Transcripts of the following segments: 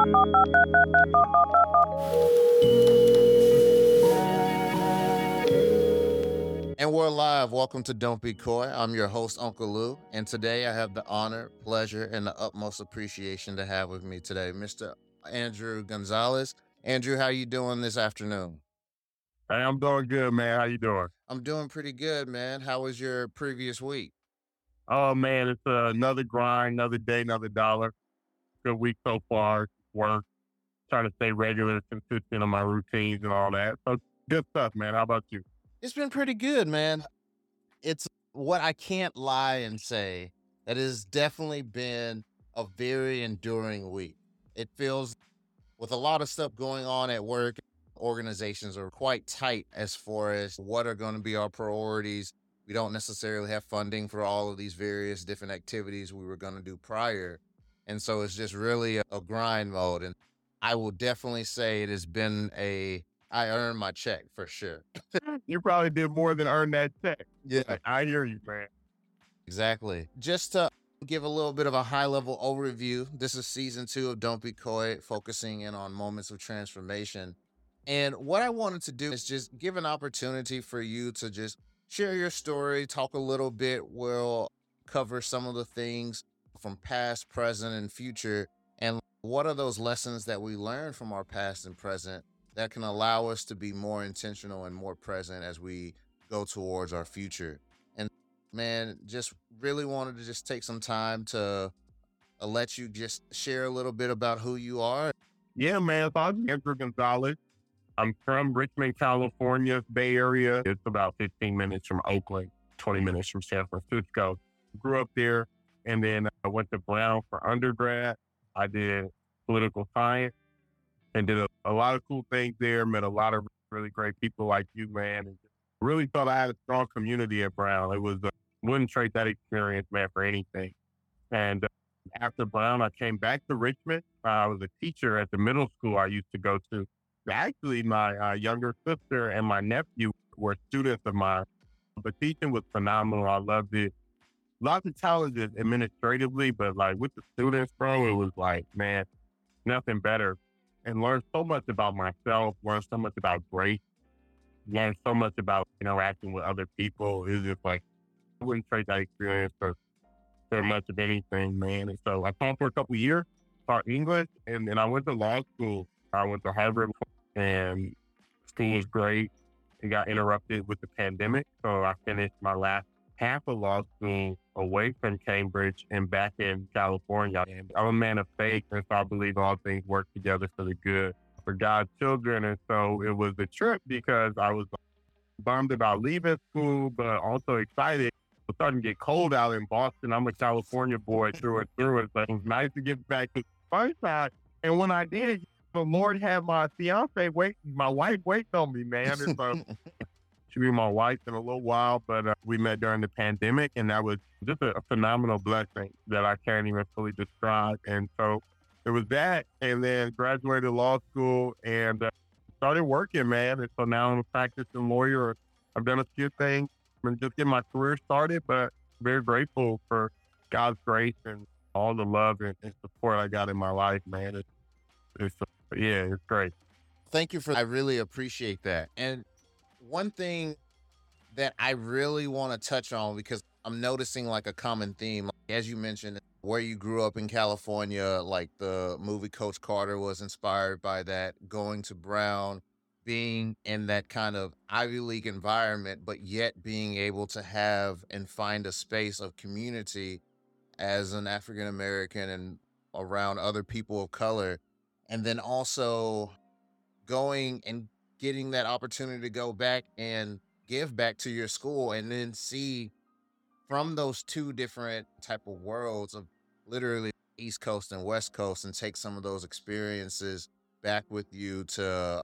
And we're live. Welcome to Don't Be Koi. I'm your host, Unkle Lew. And today I have the honor, pleasure, and the utmost appreciation to have with me today, Mr. Andrew Gonzalez. Andrew, how you doing this afternoon? Hey, I'm doing good, man. How you doing? I'm doing pretty good, man. How was your previous week? Oh man, it's uh, another grind, another day, another dollar. Good week so far. Work, trying to stay regular, consistent on my routines and all that. So good stuff, man. How about you? It's been pretty good, man. It's what I can't lie and say that has definitely been a very enduring week. It feels with a lot of stuff going on at work, organizations are quite tight as far as what are going to be our priorities. We don't necessarily have funding for all of these various different activities we were going to do prior. And so it's just really a, a grind mode. And I will definitely say it has been a I earned my check for sure. you probably did more than earn that check. Yeah. I hear you, man. Exactly. Just to give a little bit of a high level overview, this is season two of Don't Be Koi, focusing in on moments of transformation. And what I wanted to do is just give an opportunity for you to just share your story, talk a little bit. We'll cover some of the things from past, present, and future. And what are those lessons that we learn from our past and present that can allow us to be more intentional and more present as we go towards our future. And man, just really wanted to just take some time to uh, let you just share a little bit about who you are. Yeah, man. So I'm Andrew Gonzalez. I'm from Richmond, California, Bay Area. It's about 15 minutes from Oakland, 20 minutes from San Francisco. Grew up there, and then I went to Brown for undergrad. I did political science and did a, a lot of cool things there. Met a lot of really great people like you, man. And really thought I had a strong community at Brown. It was uh, wouldn't trade that experience, man, for anything. And uh, after Brown, I came back to Richmond. Uh, I was a teacher at the middle school I used to go to. Actually, my uh, younger sister and my nephew were students of mine. But teaching was phenomenal. I loved it. Lots of challenges administratively, but like with the students, bro, it was like, man, nothing better and learned so much about myself, learned so much about grace, learned so much about interacting with other people. It's just like, I wouldn't trade that experience for, for much of anything, man. And so I taught for a couple years, taught English, and then I went to law school. I went to Harvard, and school was great. It got interrupted with the pandemic. So I finished my last half of law school away from Cambridge and back in California. And I'm a man of faith, and so I believe all things work together for the good for God's children. And so it was a trip because I was bummed about leaving school, but also excited. It's starting to get cold out in Boston. I'm a California boy through and through. It's like, it was nice to get back to the first side. And when I did, the Lord had my fiance wait, my wife waiting on me, man. And so She'll be my wife in a little while, but uh, we met during the pandemic, and that was just a, a, phenomenal blessing that I can't even fully describe. And so it was that, and then graduated law school and uh, started working, man. And so now I'm a practicing lawyer. I've done a few things and just getting my career started, but very grateful for God's grace and all the love and, and support I got in my life, man. It's, it's yeah, it's great. Thank you for. I really appreciate that. And one thing that I really want to touch on because I'm noticing like a common theme, as you mentioned, where you grew up in California, like the movie Coach Carter was inspired by that, going to Brown, being in that kind of Ivy League environment, but yet being able to have and find a space of community as an African American and around other people of color. And then also going and getting that opportunity to go back and give back to your school and then see from those two different type of worlds of literally east coast and west coast and take some of those experiences back with you to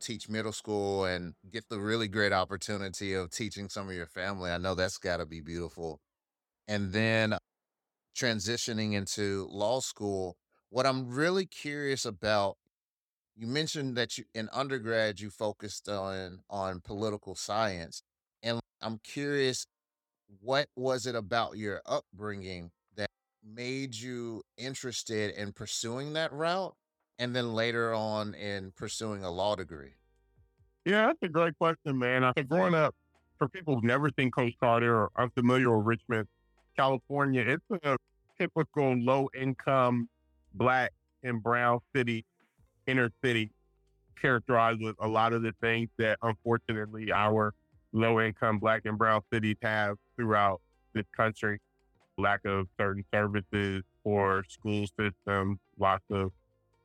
teach middle school and get the really great opportunity of teaching some of your family i know that's got to be beautiful. And then transitioning into law school what i'm really curious about you mentioned that you in undergrad you focused on on political science and i'm curious what was it about your upbringing that made you interested in pursuing that route and then later on in pursuing a law degree? Yeah, that's a great question, man. I think growing up, for people who've never seen Coach Carter or unfamiliar with Richmond, California, it's a typical low income black and brown city, inner city, characterized with a lot of the things that unfortunately our low income black and brown cities have throughout this country. Lack of certain services or school systems, lots of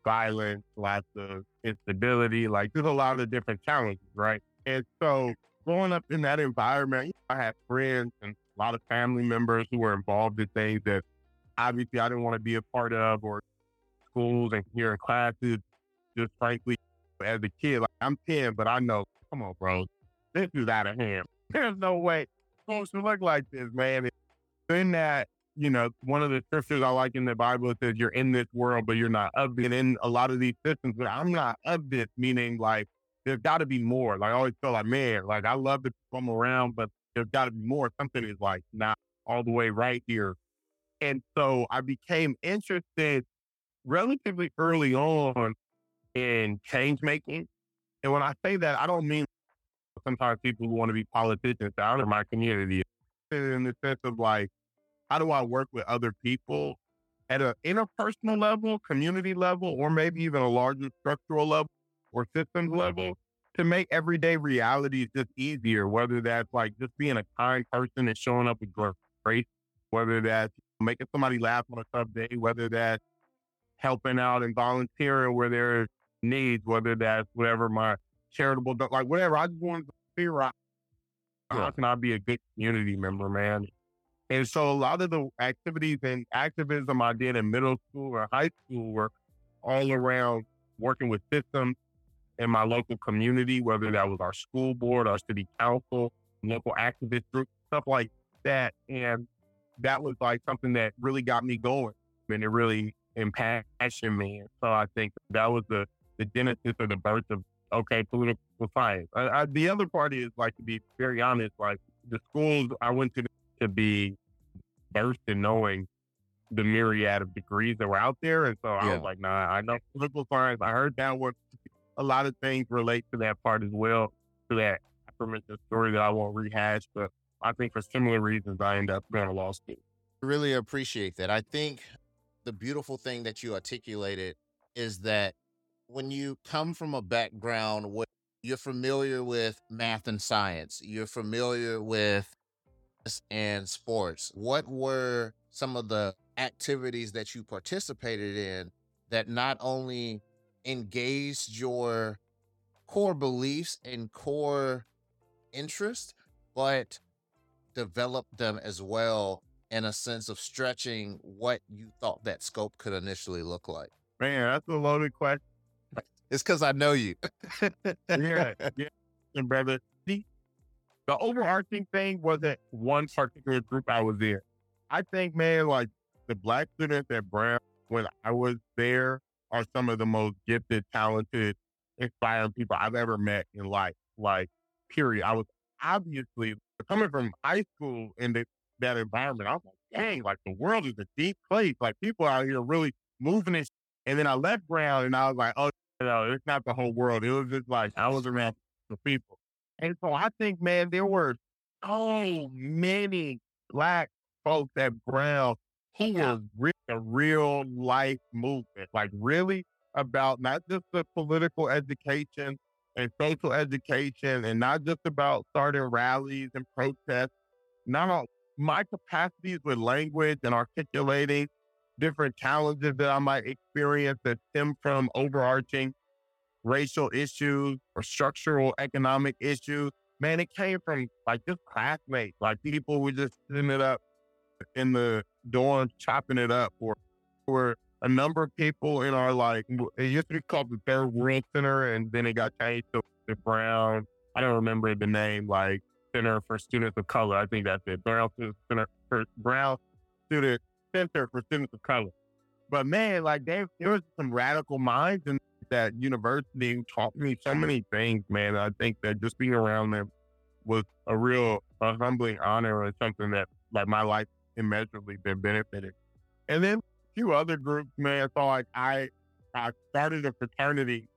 violence, lots of instability. Like there's a lot of different challenges, right? And so growing up in that environment, I had friends and a lot of family members who were involved in things that obviously I didn't want to be a part of or schools and here in classes. Just frankly, as a kid, like I'm 10, but I know, come on, bro, this is out of hand. There's no way supposed to look like this, man. In that, you know, one of the scriptures I like in the Bible says you're in this world, but you're not of it. In a lot of these systems, but I'm not of this, meaning like there's got to be more. Like I always feel like, man, like I love to come around, but there's got to be more. Something is like not all the way right here. And so I became interested relatively early on in change making. And when I say that, I don't mean sometimes people who want to be politicians out of my community in the sense of like, how do I work with other people at an interpersonal level, community level, or maybe even a larger structural level or systems level to make everyday realities just easier, whether that's like just being a kind person and showing up with grace, whether that's making somebody laugh on a tough day, whether that's helping out and volunteering where there's needs, whether that's whatever my charitable, like whatever. I just wanted to figure out how can I be a good community member, man? And so a lot of the activities and activism I did in middle school or high school were all around working with systems in my local community, whether that was our school board, our city council, local activist groups, stuff like that. And that was like something that really got me going and it really impassioned me. And so I think that was the, the genesis or the birth of, okay, political science. I, I, the other part is like, to be very honest, like the schools I went to to be versed in knowing the myriad of degrees that were out there. And so I was like, nah, I know political science. I heard that was a lot of things relate to that part as well, to that affirmative story that I won't rehash. But I think for similar reasons, I end up going to law school. Really appreciate that. I think the beautiful thing that you articulated is that when you come from a background where you're familiar with math and science, you're familiar with and sports, what were some of the activities that you participated in that not only engaged your core beliefs and core interest, but developed them as well in a sense of stretching what you thought that scope could initially look like? Man, that's a loaded question. It's because I know you. yeah, yeah, and brother. The, the overarching thing wasn't one particular group I was in. I think, man, like the black students at Brown when I was there are some of the most gifted, talented, inspiring people I've ever met in life. Like, period. I was obviously coming from high school in the, that environment. I was like, dang, like the world is a deep place. Like people out here really moving it. And then I left Brown and I was like, oh, no, it's not the whole world. It was just like I was around the people. And so I think, man, there were so many black folks at Brown who was really a real life movement, like really about not just the political education and social education and not just about starting rallies and protests. Not all my capacities with language and articulating different challenges that I might experience that stem from overarching racial issues or structural economic issues. Man, it came from like just classmates, like people who just sitting it up in the dorm, chopping it up, or or a number of people in our like it used to be called the Third World Center, and then it got changed to the Brown. I don't remember the name, like Center for Students of Color. I think that's it. Brown Center for Brown Student Center for Students of Color. But man, like they, there was some radical minds in that university who taught me so mm-hmm. many things, man. I think that just being around them was a real a humbling honor and something that like my life immeasurably been benefited. And then a few other groups, man. So like I, I started a fraternity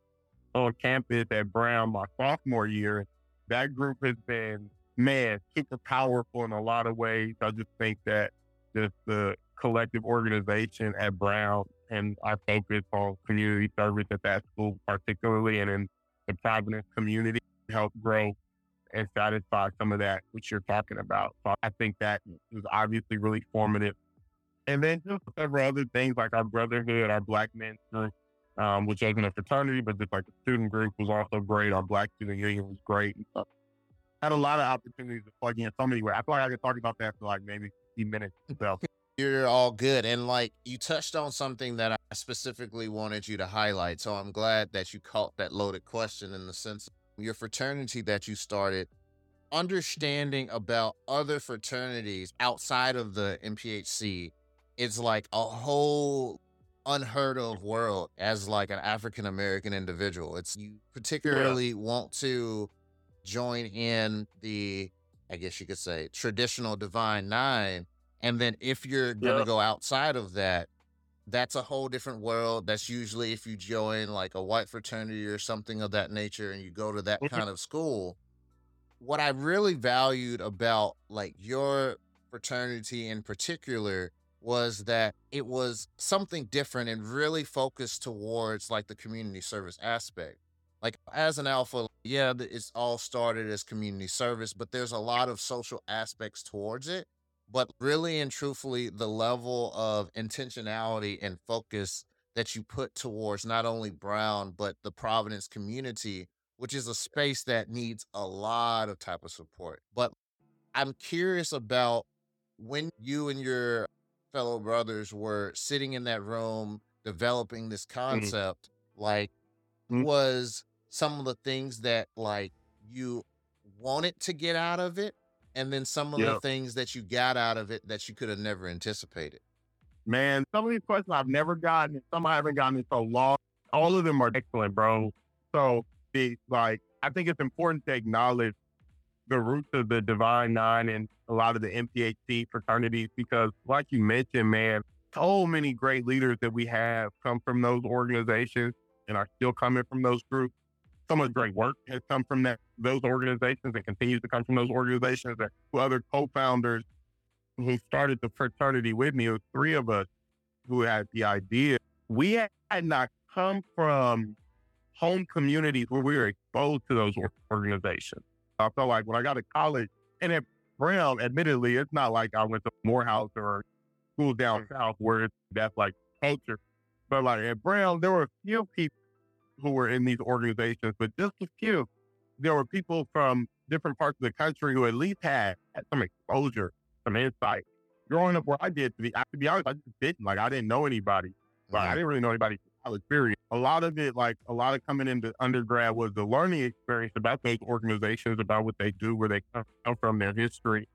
on campus at Brown my sophomore year. That group has been, man, super powerful in a lot of ways. I just think that just the collective organization at Brown and I focus on community service at that school, particularly and in the Providence community, help grow and satisfy some of that which you're talking about. So I think that was obviously really formative. And then just several other things like our brotherhood, our black men's group, um, which isn't a fraternity, but just like the student group was also great. Our black student union was great. So had a lot of opportunities to plug in so many ways. I feel like I could talk about that for like maybe 50 minutes. So you're all good. And like you touched on something that I specifically wanted you to highlight. So I'm glad that you caught that loaded question in the sense your fraternity that you started, understanding about other fraternities outside of the NPHC is like a whole unheard of world as like an African American individual. It's you particularly yeah. want to join in the I guess you could say traditional divine nine and then if you're going to yep. go outside of that, that's a whole different world. That's usually if you join like a white fraternity or something of that nature and you go to that mm-hmm. kind of school. What I really valued about like your fraternity in particular was that it was something different and really focused towards like the community service aspect. Like as an alpha, yeah, it's all started as community service, but there's a lot of social aspects towards it but really and truthfully, the level of intentionality and focus that you put towards not only Brown, but the Providence community, which is a space that needs a lot of type of support. But I'm curious about when you and your fellow brothers were sitting in that room developing this mm-hmm. concept, mm-hmm. like mm-hmm. was some of the things that like you wanted to get out of it and then some of yep. the things that you got out of it that you could have never anticipated? Man, some of these questions I've never gotten, some I haven't gotten in so long. All of them are excellent, bro. So, the, like, I think it's important to acknowledge the roots of the Divine Nine and a lot of the NPHC fraternities because, like you mentioned, man, so many great leaders that we have come from those organizations and are still coming from those groups so much great work has come from that those organizations and continues to come from those organizations. And other co-founders who started the fraternity with me, it was three of us who had the idea. We had not come from home communities where we were exposed to those organizations. I felt like when I got to college and at Brown, admittedly, it's not like I went to Morehouse or school down mm. south where it's that's like culture. But like at Brown, there were a few people who were in these organizations, but just a few. There were people from different parts of the country who at least had, had some exposure, some insight. Growing up where I did, to be, to be honest, I just didn't. Like, I didn't know anybody. Like, I didn't really know anybody college period. A lot of it, like a lot of coming into undergrad was the learning experience about those organizations, about what they do, where they come from, their history,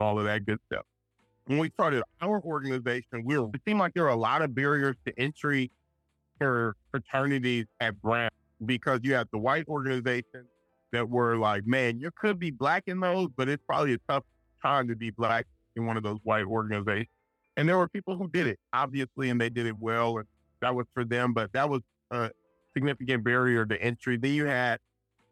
all of that good stuff. When we started our organization, we were, it seemed like there were a lot of barriers to entry fraternities at Brown because you have the white organizations that were like, man, you could be black in those, but it's probably a tough time to be black in one of those white organizations. And there were people who did it, obviously, and they did it well, and that was for them, but that was a significant barrier to entry. Then you had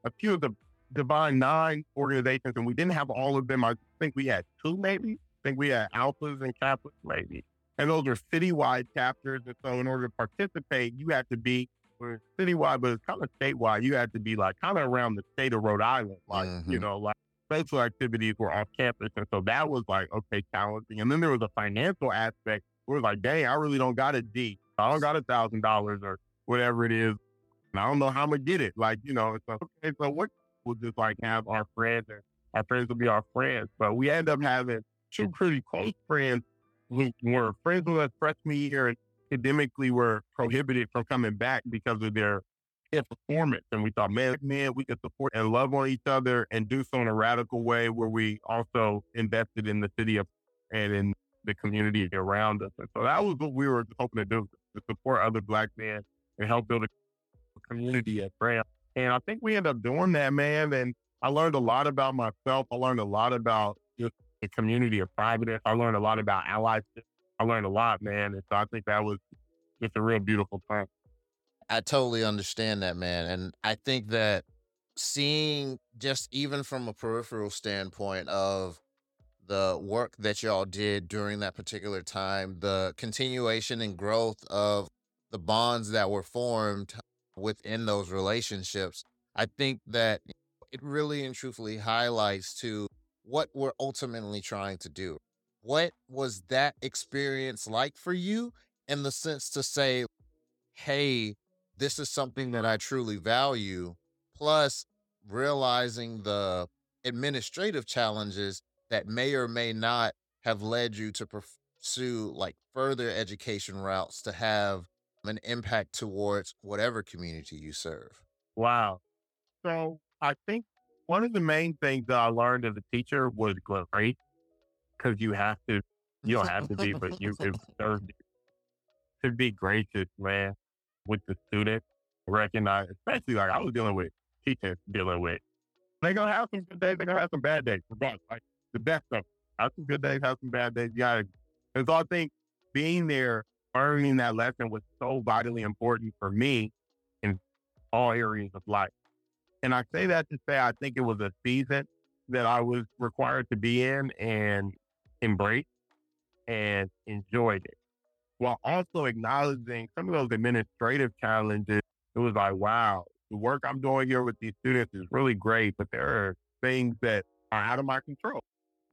a few of the Divine Nine organizations, and we didn't have all of them. I think we had two, maybe. I think we had Alphas and Kappas, maybe. And those are citywide chapters. And so in order to participate, you have to be citywide, but it's kind of statewide. You have to be like kind of around the state of Rhode Island, like, mm-hmm. you know, like social activities were off campus. And so that was like, okay, challenging. And then there was a financial aspect. We are like, dang, I really don't got a D. I don't got a thousand dollars or whatever it is. And I don't know how I'm gonna get it. Like, you know, so okay, so what we'll just like have our friends and our friends will be our friends. But we end up having two pretty close friends who were friends with us freshman year and academically were prohibited from coming back because of their performance. And we thought, man, man, we could support and love on each other and do so in a radical way where we also invested in the city of and in the community around us. And so that was what we were hoping to do, to support other black men and help build a community at Brown. And I think we ended up doing that, man. And I learned a lot about myself. I learned a lot about community of Providence. I learned a lot about allyship. I learned a lot, man. And so I think that was just a real beautiful time. I totally understand that, man. And I think that seeing just even from a peripheral standpoint of the work that y'all did during that particular time, the continuation and growth of the bonds that were formed within those relationships, I think that it really and truthfully highlights to what we're ultimately trying to do. What was that experience like for you in the sense to say, hey, this is something that I truly value, plus realizing the administrative challenges that may or may not have led you to pursue like further education routes to have an impact towards whatever community you serve. Wow. So I think one of the main things that I learned as a teacher was grace, because you have to, you don't have to be, but you serve to be gracious, man, with the students. Recognize, especially like I was dealing with teachers dealing with. They're gonna have some good days. They're gonna have some bad days. Regardless, like the best of have some good days, have some bad days. You gotta. And so I think being there, learning that lesson was so vitally important for me in all areas of life. And I say that to say I think it was a season that I was required to be in and embrace and enjoyed it while also acknowledging some of those administrative challenges. It was like, wow, the work I'm doing here with these students is really great, but there are things that are out of my control.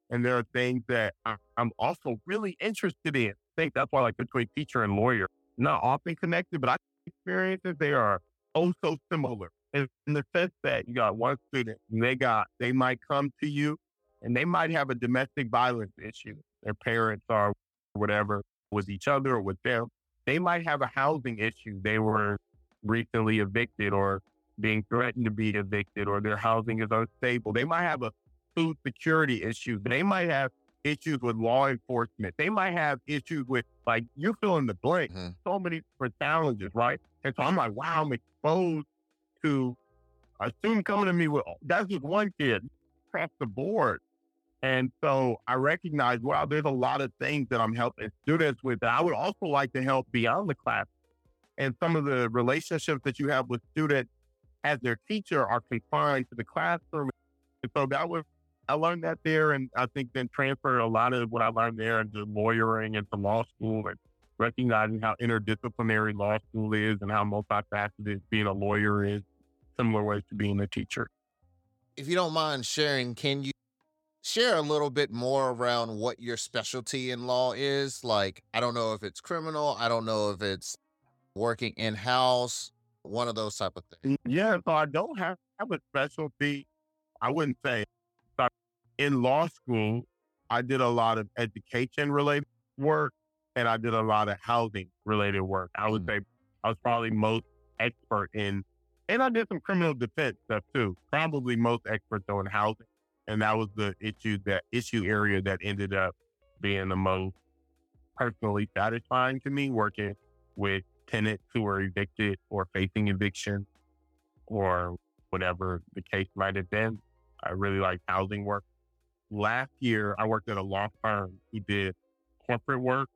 And there are things that I'm also really interested in. I think that's why, like, between teacher and lawyer, not often connected, but I experiences they are oh so similar in, in the sense that you got one student and they got, they might come to you and they might have a domestic violence issue. Their parents are whatever with each other or with them. They might have a housing issue. They were recently evicted or being threatened to be evicted or their housing is unstable. They might have a food security issue. They might have issues with law enforcement. They might have issues with like you fill in the blank. Mm-hmm. So many different challenges, right? And so I'm like, wow, I'm exposed to a student coming to me with that's just one kid across the board. And so I recognize, wow, there's a lot of things that I'm helping students with that I would also like to help beyond the class. And some of the relationships that you have with students as their teacher are confined to the classroom. And so that was, I learned that there. And I think then transferred a lot of what I learned there into lawyering and to law school and recognizing how interdisciplinary law school is and how multifaceted being a lawyer is, similar ways to being a teacher. If you don't mind sharing, can you share a little bit more around what your specialty in law is? Like, I don't know if it's criminal, I don't know if it's working in house, one of those type of things. Yeah, so I don't have, have a specialty. I wouldn't say. In law school, I did a lot of education related work and I did a lot of housing related work. I would mm. say I was probably most expert in, and I did some criminal defense stuff too. Probably most experts on housing, and that was the issue that issue area that ended up being the most personally satisfying to me. Working with tenants who were evicted or facing eviction or whatever the case might have been. I really like housing work. Last year, I worked at a law firm who did corporate work.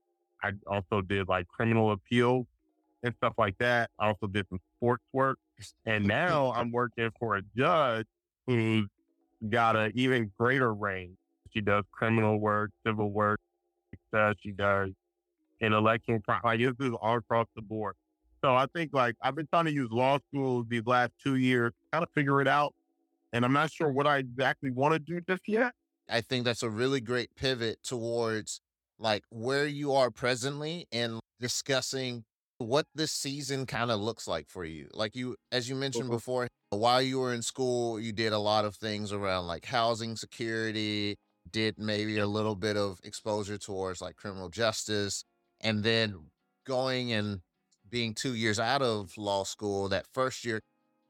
I also did like criminal appeals and stuff like that. I also did some sports work. And now I'm working for a judge who's got an even greater range. She does criminal work, civil work, success. she does intellectual property. Like this is all across the board. So I think like I've been trying to use law school these last two years, kind of figure it out. And I'm not sure what I exactly want to do just yet. I think that's a really great pivot towards like where you are presently and discussing what this season kind of looks like for you. Like you, as you mentioned mm-hmm. before, while you were in school, you did a lot of things around like housing security, did maybe a little bit of exposure towards like criminal justice and then going and being two years out of law school, that first year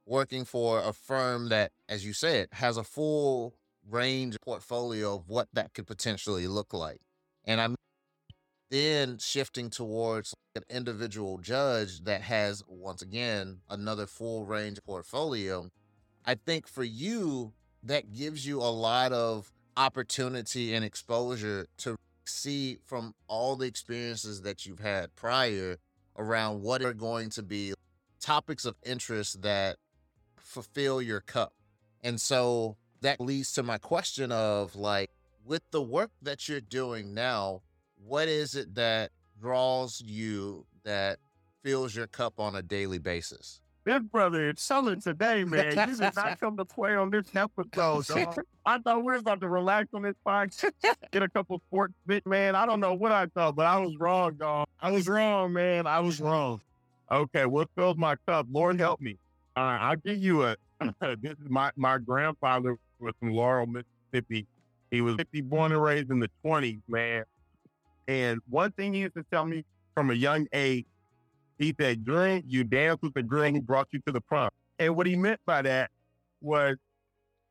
working for a firm that, as you said, has a full range portfolio of what that could potentially look like. And I'm then shifting towards an individual judge that has, once again, another full range portfolio. I think for you, that gives you a lot of opportunity and exposure to see from all the experiences that you've had prior around what are going to be topics of interest that fulfill your cup. And so that leads to my question of like, with the work that you're doing now, what is it that draws you that fills your cup on a daily basis? This brother is selling today, man. You did not come to play on this episode, dog. I thought we were about to relax on this podcast, get a couple sports bit, man. I don't know what I thought, but I was wrong, dog. I was wrong, man. I was wrong. Okay, what fills my cup? Lord help me. All right, I'll give you a. this is my my grandfather was from Laurel, Mississippi. He was 50, born and raised in the 20s, man. And one thing he used to tell me from a young age, he said, drink, you dance with the girl who brought you to the prom. And what he meant by that was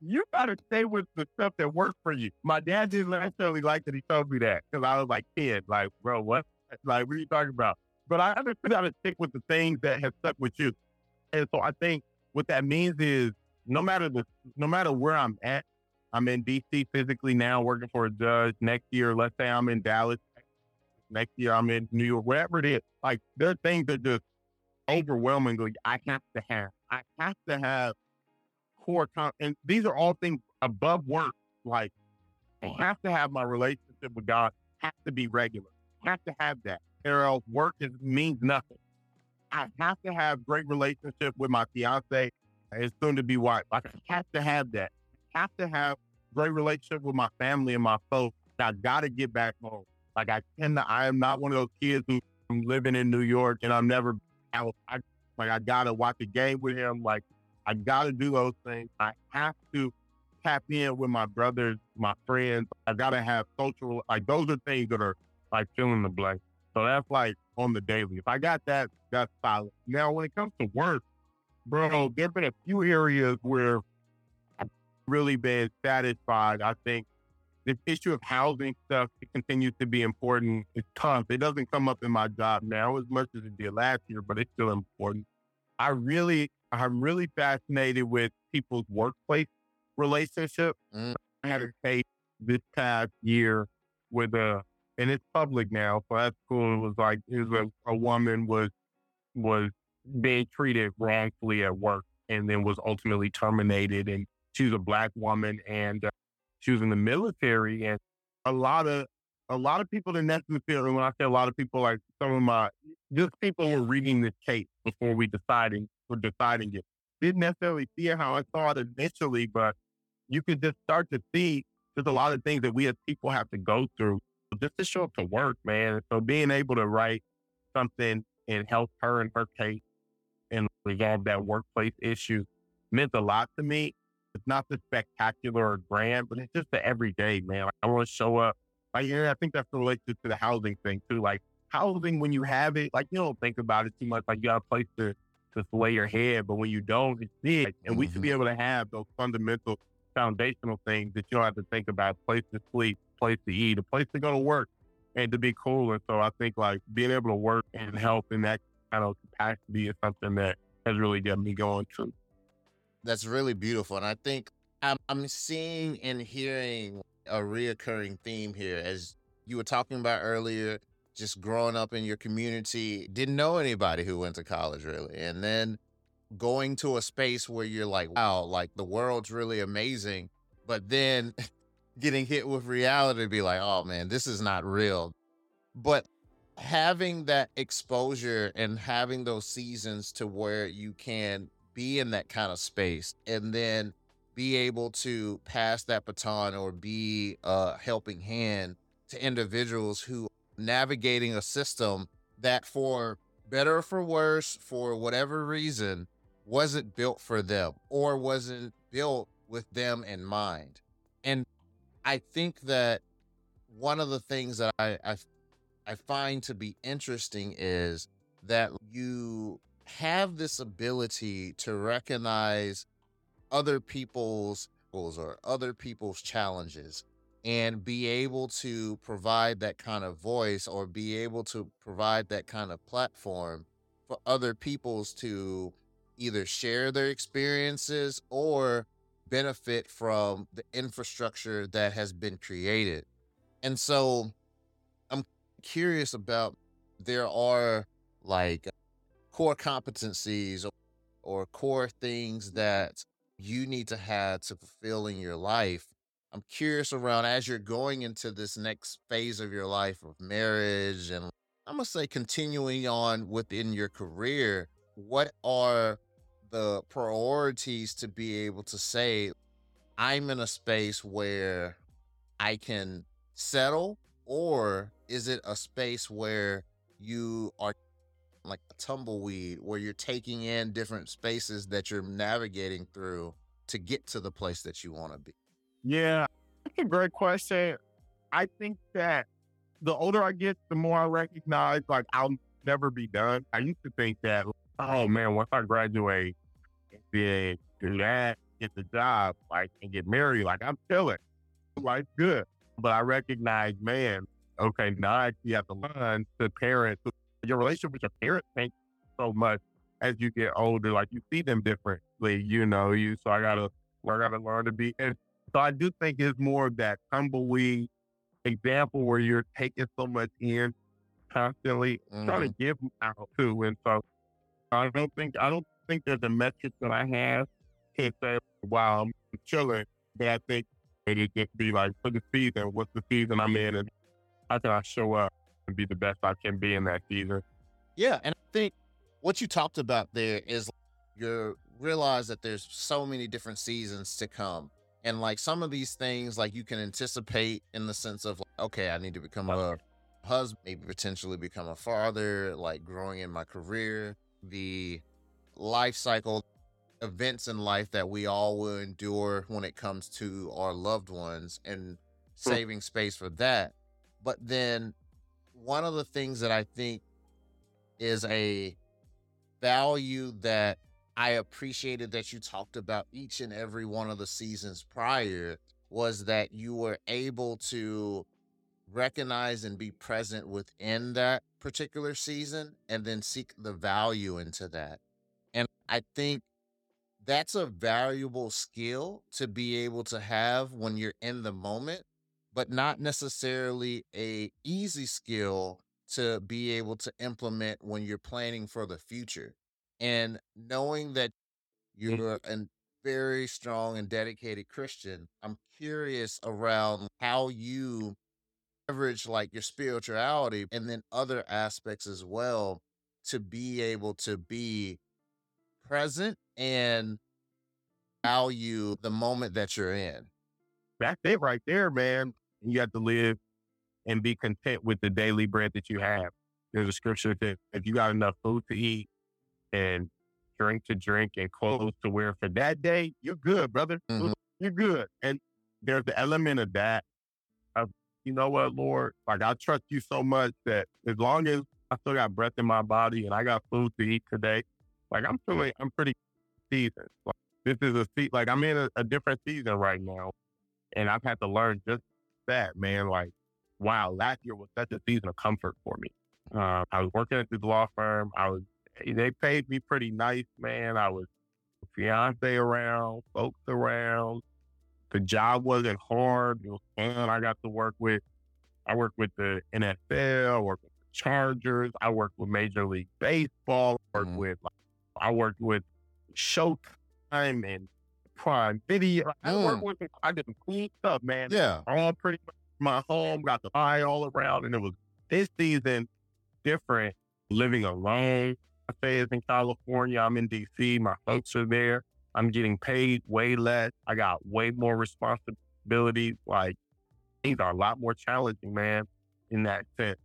you got to stay with the stuff that works for you. My dad didn't necessarily like that he told me that because I was like, kid, like, bro, what? Like, what are you talking about? But I understood how to stick with the things that have stuck with you. And so I think what that means is no matter the, no matter where I'm at, I'm in DC physically now working for a judge. Next year, let's say I'm in Dallas. Next year, I'm in New York, wherever it is. Like, there are things that just overwhelmingly I have to have. I have to have core, con- and these are all things above work. Like, I have to have my relationship with God, have to be regular, have to have that. Or else work is, means nothing. I have to have great relationship with my fiance and soon to be wife. I have to have that. I have to have great relationship with my family and my folks. I gotta get back home. Like I tend to, I am not one of those kids who I'm living in New York and I'm never out. I, like I gotta watch a game with him. Like I gotta do those things. I have to tap in with my brothers, my friends. I gotta have social. Like those are things that are like filling the blank. So that's like on the daily. If I got that, that's solid. Now when it comes to work, bro, there've been a few areas where I've really been satisfied. I think the issue of housing stuff it continues to be important. It's tough. It doesn't come up in my job now as much as it did last year, but it's still important. I really, I'm really fascinated with people's workplace relationship. Mm. I had a case this past year with a, and it's public now, so that's cool. It was like it was a, a woman was was being treated wrongfully at work and then was ultimately terminated. And she was a black woman and uh, she was in the military. And a lot of a lot of people in that necessarily, when I say a lot of people, like some of my just people were reading this case before we deciding for deciding it. Didn't necessarily see it how I saw it initially, but you could just start to see there's a lot of things that we as people have to go through just to show up to work, man. So being able to write something and help her in her case and resolve that workplace issue meant a lot to me. It's not the spectacular or grand, but it's just the everyday, man. Like, I want to show up. Like, I think that's related to the housing thing too. Like housing, when you have it, like you don't think about it too much. Like you got a place to, to lay your head, but when you don't, it's big. And mm-hmm. we should be mm-hmm. able to have those fundamental foundational things that you don't have to think about place to sleep, place to eat, a place to go to work, and to be cool. And so I think like being able to work and help in that kind of capacity is something that has really got me going too. That's really beautiful. And I think I'm, I'm seeing and hearing a reoccurring theme here as you were talking about earlier, just growing up in your community, didn't know anybody who went to college really. And then going to a space where you're like, wow, like the world's really amazing. But then getting hit with reality be like, oh man, this is not real. But having that exposure and having those seasons to where you can be in that kind of space and then be able to pass that baton or be a helping hand to individuals who navigating a system that for better or for worse for whatever reason wasn't built for them or wasn't built with them in mind. And i think that one of the things that i i I find to be interesting is that you have this ability to recognize other people's goals or other people's challenges and be able to provide that kind of voice or be able to provide that kind of platform for other people's to either share their experiences or benefit from the infrastructure that has been created. And so I'm curious about there are like core competencies or, or core things that you need to have to fulfill in your life. I'm curious around as you're going into this next phase of your life of marriage and I'm gonna say continuing on within your career, what are the priorities to be able to say, I'm in a space where I can settle, or is it a space where you are like a tumbleweed, where you're taking in different spaces that you're navigating through to get to the place that you want to be? Yeah, that's a great question. I think that the older I get, the more I recognize like I'll never be done. I used to think that, oh man, once I graduate, then do that, get the job, like, and get married, like I'm chilling. Life's good. But I recognize, man, okay, now I actually have to learn to parent. Your relationship with your parents changes so much as you get older. Like you see them differently, you know, you so I gotta I gotta learn to be and so I do think it's more of that tumbleweed example where you're taking so much in constantly, mm-hmm. trying to mm-hmm. give out too. And so I don't think I don't think there's a metric that I have to say, wow, I'm chilling. But I think it just be like for the season, what's the season I'm in and how can I show up and be the best I can be in that season. Yeah. And I think what you talked about there is you realize that there's so many different seasons to come. And like some of these things, like you can anticipate in the sense of, like, okay, I need to become a husband, maybe potentially become a father, like growing in my career, the life cycle events in life that we all will endure when it comes to our loved ones and hmm. saving space for that. But then one of the things that I think is a value that I appreciated that you talked about each and every one of the seasons prior was that you were able to recognize and be present within that particular season and then seek the value into that. And I think that's a valuable skill to be able to have when you're in the moment, but not necessarily a easy skill to be able to implement when you're planning for the future and knowing that mm. you're a very strong and dedicated Christian, I'm curious around how you leverage like your spirituality and then other aspects as well to be able to be present and value the moment that you're in. That's it right there, man. You have to live and be content with the daily bread that you have. There's a scripture that if you got enough food to eat, and drink to drink and clothes to wear for that day, you're good, brother. Mm-hmm. You're good. And there's the element of that of, you know what, Lord, like I trust you so much that as long as I still got breath in my body and I got food to eat today, like I'm feeling, I'm pretty seasoned. Like, this is a seat, like I'm in a, a different season right now. And I've had to learn just that, man. Like, wow, last year was such a season of comfort for me. Uh, I was working at this law firm. I was they paid me pretty nice, man. I was fiance around, folks around. The job wasn't hard. It was fun. I got to work with, I worked with the NFL, I worked with the Chargers, I worked with Major League Baseball, I worked mm-hmm. with, I worked with Showtime and Prime Video. I mm. worked with, I did some cool stuff, man. Yeah. All pretty much my home, got the eye all around. And it was this season different, living alone, I say it's in California. I'm in DC. My folks are there. I'm getting paid way less. I got way more responsibilities. Like things are a lot more challenging, man, in that sense.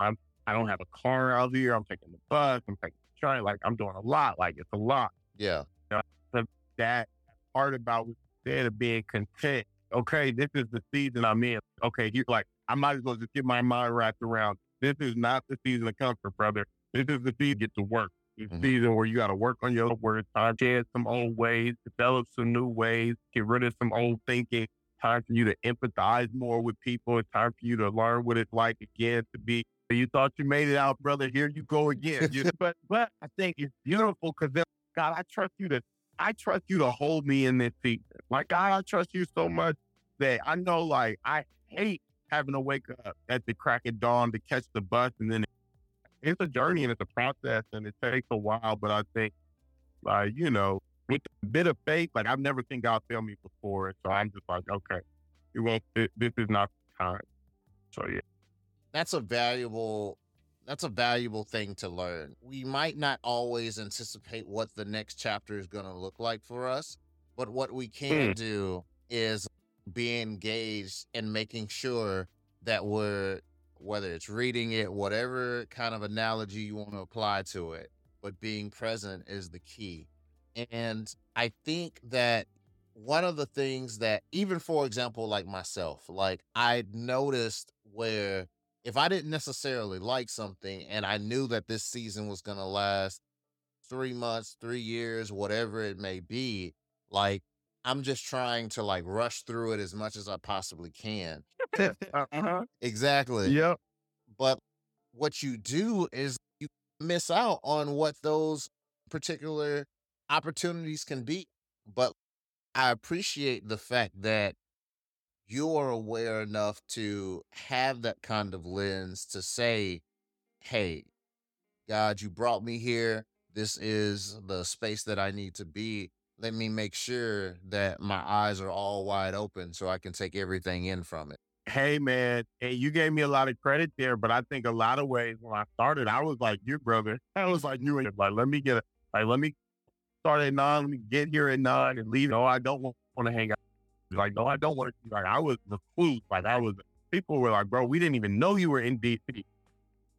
I'm, I don't have a car out here. I'm taking the bus. I'm taking the train. Like I'm doing a lot. Like it's a lot. Yeah. You know, so that part about what you said of being content. Okay, this is the season I'm in. Okay, you like I might as well just get my mind wrapped around. This is not the season of comfort, brother. This is the season get to work. This mm-hmm. season where you got to work on your words, time to some old ways, develop some new ways, get rid of some old thinking. Time for you to empathize more with people. It's time for you to learn what it's like again to be. You thought you made it out, brother. Here you go again. but but I think it's beautiful because God, I trust you to I trust you to hold me in this season. Like God, I trust you so much that I know like I hate having to wake up at the crack of dawn to catch the bus and then it's a journey and it's a process and it takes a while. But I think, like, you know, with a bit of faith, like I've never seen God fail me before. So I'm just like, okay, it won't, this is not the time. So yeah. That's a valuable that's a valuable thing to learn. We might not always anticipate what the next chapter is going to look like for us, but what we can Mm. do is be engaged in making sure that we're whether it's reading it, whatever kind of analogy you want to apply to it, but being present is the key. And I think that one of the things that even for example like myself, like I noticed where if I didn't necessarily like something and I knew that this season was going to last 3 months, 3 years, whatever it may be, like I'm just trying to like rush through it as much as I possibly can. uh-huh. Exactly. Yep. But what you do is you miss out on what those particular opportunities can be. But I appreciate the fact that you're aware enough to have that kind of lens to say, hey, God, you brought me here. This is the space that I need to be. Let me make sure that my eyes are all wide open so I can take everything in from it. Hey man, hey, you gave me a lot of credit there, but I think a lot of ways when I started, I was like you, brother. I was like you, like let me get, a, like let me start at nine, let me get here at nine and leave. No, I don't want to hang out. Like no, I don't want to. Like I was the food. Like I was. People were like, bro, we didn't even know you were in DC.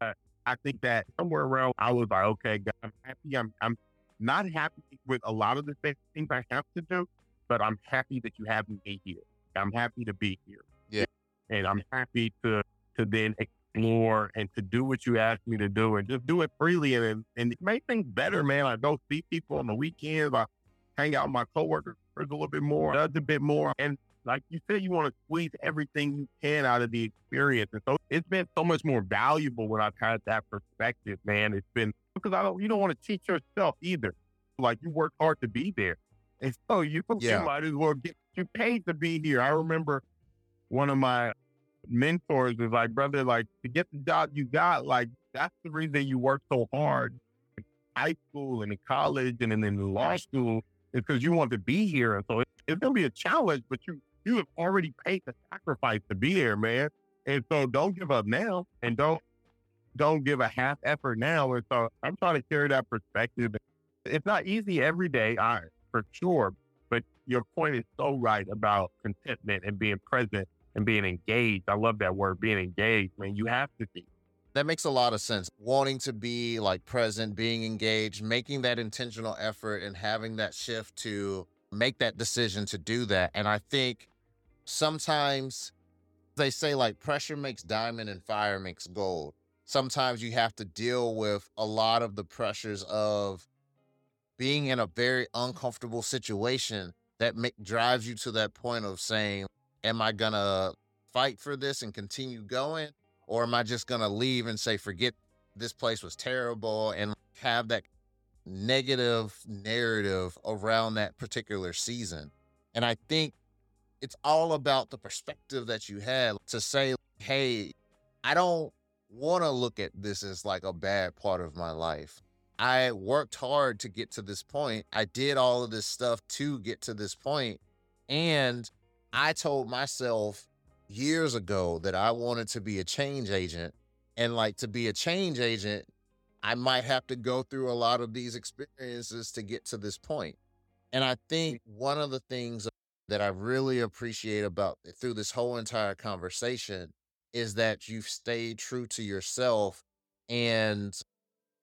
Uh, I think that somewhere around, I was like, okay, God, I'm happy. I'm, I'm not happy with a lot of the things I have to do, but I'm happy that you have me here. I'm happy to be here. Yeah. And I'm happy to to then explore and to do what you asked me to do and just do it freely and and make things better, man. I go see people on the weekends. I hang out with my coworkers a little bit more, does a bit more. And like you said, you want to squeeze everything you can out of the experience. And so it's been so much more valuable when I've had that perspective, man. It's been because I don't you don't want to teach yourself either. Like you work hard to be there. And so you, Yeah. you might as well get you paid to be here. I remember one of my mentors was like, brother, like to get the job you got, like that's the reason you work so hard. in High school and in college and then in law school is because you want to be here. And so it, it's gonna be a challenge, but you you have already paid the sacrifice to be there, man. And so don't give up now and don't don't give a half effort now. And so I'm trying to carry that perspective. It's not easy every day, I for sure. But your point is so right about contentment and being present and being engaged. I love that word, being engaged, man. You have to be. That makes a lot of sense. Wanting to be like present, being engaged, making that intentional effort and having that shift to make that decision to do that. And I think sometimes they say like pressure makes diamond and fire makes gold. Sometimes you have to deal with a lot of the pressures of being in a very uncomfortable situation that make, drives you to that point of saying, Am I going to fight for this and continue going? Or am I just going to leave and say, Forget this place was terrible and have that negative narrative around that particular season? And I think it's all about the perspective that you had to say, Hey, I don't want to look at this as like a bad part of my life. I worked hard to get to this point. I did all of this stuff to get to this point. And I told myself years ago that I wanted to be a change agent. And like to be a change agent, I might have to go through a lot of these experiences to get to this point. And I think mm. one of the things that I really appreciate about eh, through this whole entire conversation is that you've stayed true to yourself and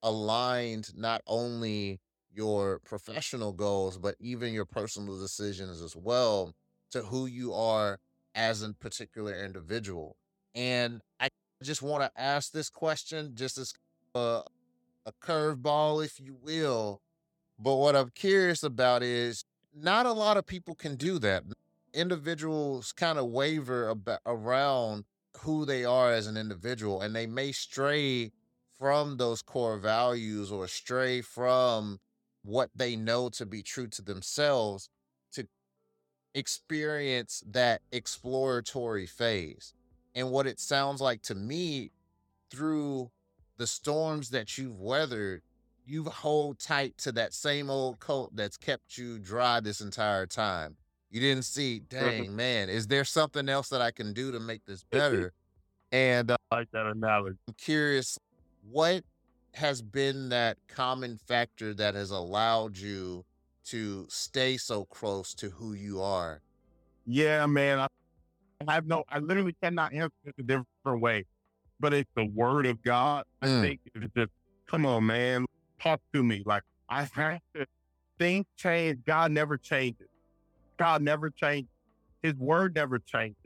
aligned not only your professional goals, but even your personal decisions as well to who you are as a particular individual. And I just want to ask this question just as a, a curveball, if you will. But what I'm curious about is not a lot of people can do that. Individuals kind of waver about, around who they are as an individual, and they may stray from those core values or stray from what they know to be true to themselves experience that exploratory phase. And what it sounds like to me through the storms that you've weathered, you've hold tight to that same old coat that's kept you dry this entire time. You didn't see, dang man, is there something else that I can do to make this better? And uh, I like that analogy. I'm curious, what has been that common factor that has allowed you to stay so close to who you are? Yeah, man. I, I have no, I literally cannot answer it a different way, but it's the word of God. I Mm. think it's just, come on, man, talk to me. Like I have to, things change. God never changes. God never changes. His word never changes.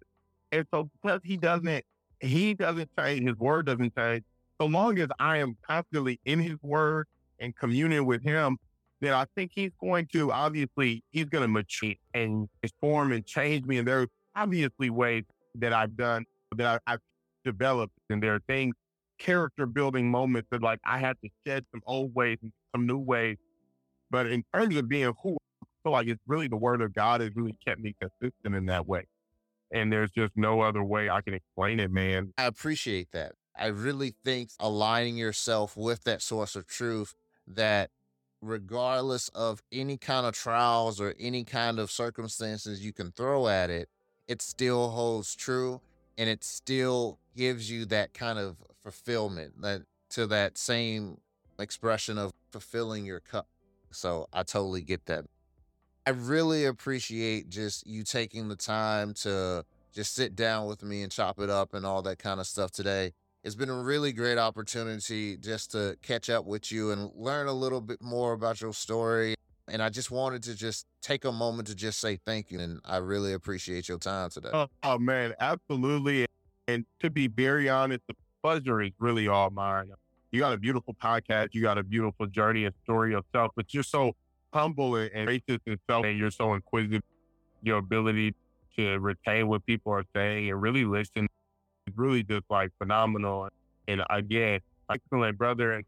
And so because he doesn't, he doesn't change, his word doesn't change. So long as I am constantly in his word and communing with him, then I think he's going to obviously he's going to mature and transform and change me. And there's obviously ways that I've done that I, I've developed, and there are things, character building moments that like I had to shed some old ways and some new ways. But in terms of being who, I feel like it's really the word of God has really kept me consistent in that way. And there's just no other way I can explain it, man. I appreciate that. I really think aligning yourself with that source of truth that regardless of any kind of trials or any kind of circumstances you can throw at it, it still holds true and it still gives you that kind of fulfillment that to that same expression of fulfilling your cup. So I totally get that. I really appreciate just you taking the time to just sit down with me and chop it up and all that kind of stuff today. It's been a really great opportunity just to catch up with you and learn a little bit more about your story. And I just wanted to just take a moment to just say thank you. And I really appreciate your time today. Oh, oh, man, absolutely. And to be very honest, the pleasure is really all mine. You got a beautiful podcast. You got a beautiful journey and story yourself, but you're so humble and, and gracious and self, and you're so inquisitive. Your ability to retain what people are saying and really listen is really just like phenomenal. And again, excellent brother. And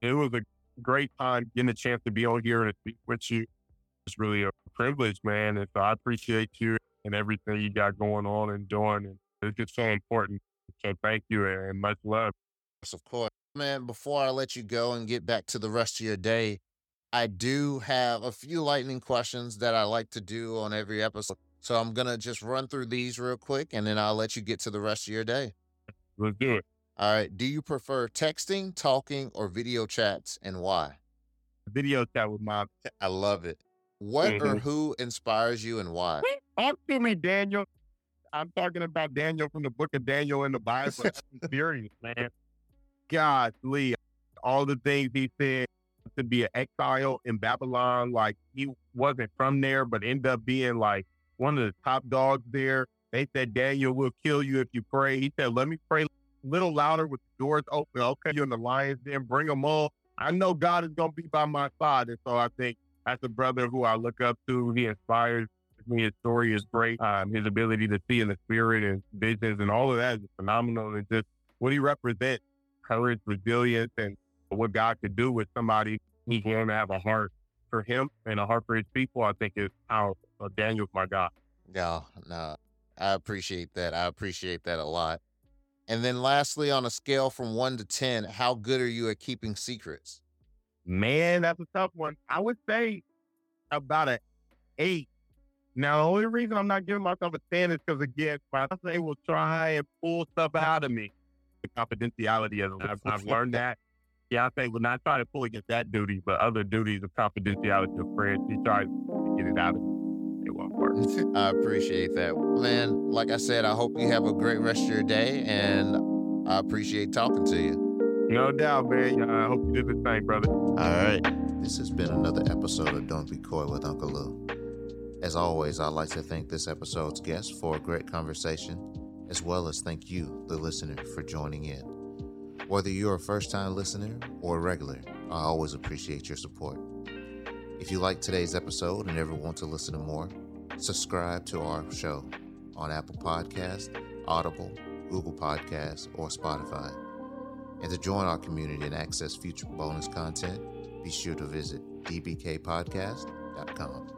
it was a great time getting a chance to be on here and speak with you. It's really a privilege, man. And so I appreciate you and everything you got going on and doing. And it's just so important. So thank you and much love. Yes, of course. Man, before I let you go and get back to the rest of your day, I do have a few lightning questions that I like to do on every episode. So I'm going to just run through these real quick and then I'll let you get to the rest of your day. Let's do it. All right. Do you prefer texting, talking, or video chats and why? Video chat with mom. I love it. What or Mhm. who inspires you and why? Talk to me, Daniel. I'm talking about Daniel from the book of Daniel in the Bible. I'm serious, man. God, Lee, all the things he said to be an exile in Babylon, like he wasn't from there, but ended up being like one of the top dogs there. They said, Daniel will kill you if you pray. He said, let me pray a little louder with the doors open. Okay, you're in the lion's den, bring them all. I know God is going to be by my side. And so I think that's a brother who I look up to. He inspires me. His story is great. Um, his ability to see in the spirit and visions and all of that is phenomenal. And just what he represents, courage, resilience, and what God could do with somebody who's going to have a heart for him and a heart for his people, I think is powerful. So Daniel's my God. No, no. I appreciate that. I appreciate that a lot. And then lastly, on a scale from one to 10, how good are you at keeping secrets? Man, that's a tough one. I would say about an eight. Now, the only reason I'm not giving myself a 10 is because, again, my they will try and pull stuff out of me. The confidentiality of it. I've, I've learned that. Yeah, I will not try to pull against that duty, but other duties of confidentiality of friends, he tries to get it out of me. It. I appreciate that. Man, like I said, I hope you have a great rest of your day and I appreciate talking to you. No doubt, man. I hope you do the same, brother. All right. This has been another episode of Don't Be Koi with Unkle Lew. As always, I'd like to thank this episode's guest for a great conversation, as well as thank you, the listener, for joining in. Whether you're a first time listener or a regular, I always appreciate your support. If you like today's episode and ever want to listen to more, subscribe to our show on Apple Podcast, Audible, Google Podcasts, or Spotify. And to join our community and access future bonus content, be sure to visit dbkpodcast.com.